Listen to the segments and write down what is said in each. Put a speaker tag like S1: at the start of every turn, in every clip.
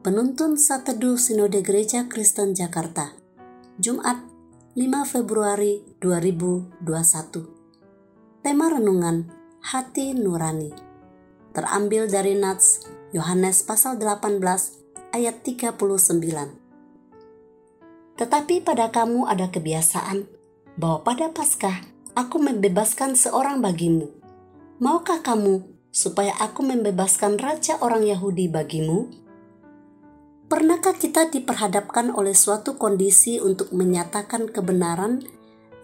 S1: Penuntun Sateduh Sinode Gereja Kristen Jakarta Jumat 5 Februari 2021 Tema renungan Hati Nurani Terambil dari Nats Yohanes pasal 18 ayat 39 Tetapi pada kamu ada kebiasaan bahwa pada Paskah aku membebaskan seorang bagimu. Maukah kamu supaya aku membebaskan raja orang Yahudi bagimu? Pernahkah kita diperhadapkan oleh suatu kondisi untuk menyatakan kebenaran,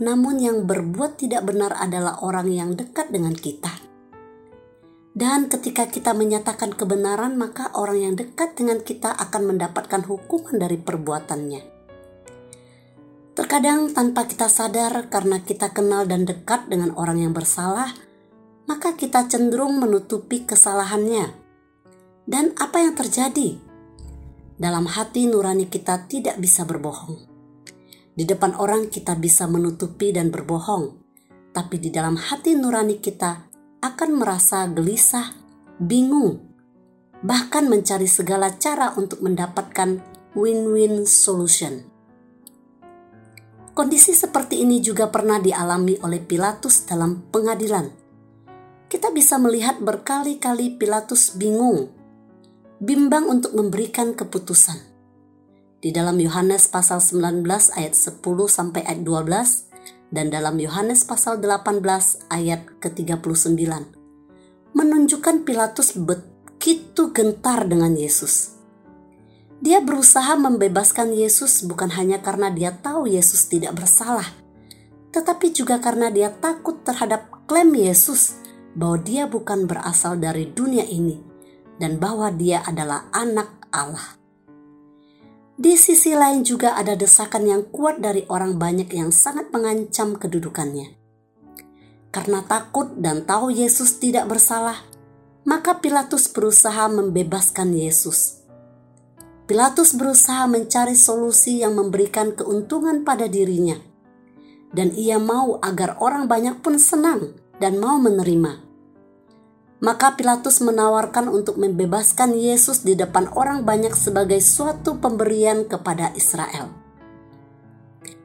S1: namun yang berbuat tidak benar adalah orang yang dekat dengan kita? Dan ketika kita menyatakan kebenaran, maka orang yang dekat dengan kita akan mendapatkan hukuman dari perbuatannya. Terkadang tanpa kita sadar, karena kita kenal dan dekat dengan orang yang bersalah, maka kita cenderung menutupi kesalahannya. Dan apa yang terjadi? Dalam hati nurani kita tidak bisa berbohong. Di depan orang kita bisa menutupi dan berbohong, tapi di dalam hati nurani kita akan merasa gelisah, bingung, bahkan mencari segala cara untuk mendapatkan win-win solution. Kondisi seperti ini juga pernah dialami oleh Pilatus dalam pengadilan kita bisa melihat berkali-kali Pilatus bingung, bimbang untuk memberikan keputusan. Di dalam Yohanes pasal 19 ayat 10 sampai ayat 12 dan dalam Yohanes pasal 18 ayat ke-39 menunjukkan Pilatus begitu gentar dengan Yesus. Dia berusaha membebaskan Yesus bukan hanya karena dia tahu Yesus tidak bersalah, tetapi juga karena dia takut terhadap klaim Yesus bahwa dia bukan berasal dari dunia ini dan bahwa dia adalah anak Allah. Di sisi lain juga ada desakan yang kuat dari orang banyak yang sangat mengancam kedudukannya. Karena takut dan tahu Yesus tidak bersalah, maka Pilatus berusaha membebaskan Yesus. Pilatus berusaha mencari solusi yang memberikan keuntungan pada dirinya, dan ia mau agar orang banyak pun senang dan mau menerima. Maka Pilatus menawarkan untuk membebaskan Yesus di depan orang banyak sebagai suatu pemberian kepada Israel.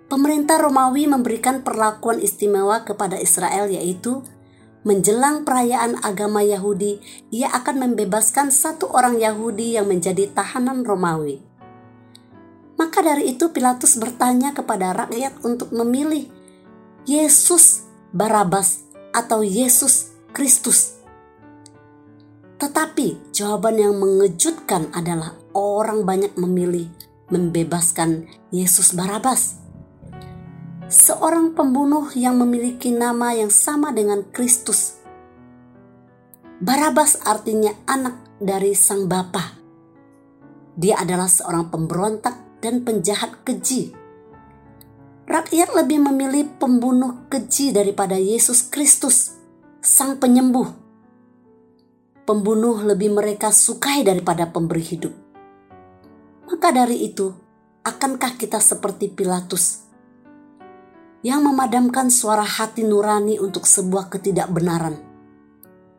S1: Pemerintah Romawi memberikan perlakuan istimewa kepada Israel yaitu menjelang perayaan agama Yahudi, ia akan membebaskan satu orang Yahudi yang menjadi tahanan Romawi. Maka dari itu Pilatus bertanya kepada rakyat untuk memilih Yesus Barabas atau Yesus Kristus tetapi jawaban yang mengejutkan adalah orang banyak memilih membebaskan Yesus Barabas. Seorang pembunuh yang memiliki nama yang sama dengan Kristus. Barabas artinya anak dari sang bapa. Dia adalah seorang pemberontak dan penjahat keji. Rakyat lebih memilih pembunuh keji daripada Yesus Kristus, sang penyembuh pembunuh lebih mereka sukai daripada pemberi hidup. Maka dari itu, akankah kita seperti Pilatus yang memadamkan suara hati nurani untuk sebuah ketidakbenaran?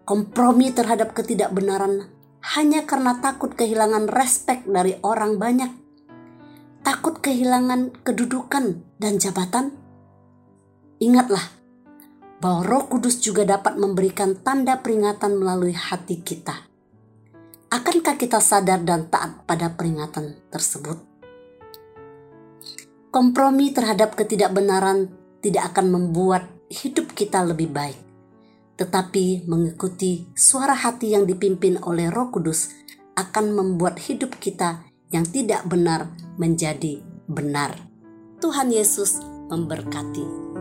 S1: Kompromi terhadap ketidakbenaran hanya karena takut kehilangan respek dari orang banyak, takut kehilangan kedudukan dan jabatan. Ingatlah, bahwa Roh Kudus juga dapat memberikan tanda peringatan melalui hati kita. Akankah kita sadar dan taat pada peringatan tersebut? Kompromi terhadap ketidakbenaran tidak akan membuat hidup kita lebih baik, tetapi mengikuti suara hati yang dipimpin oleh Roh Kudus akan membuat hidup kita yang tidak benar menjadi benar. Tuhan Yesus memberkati.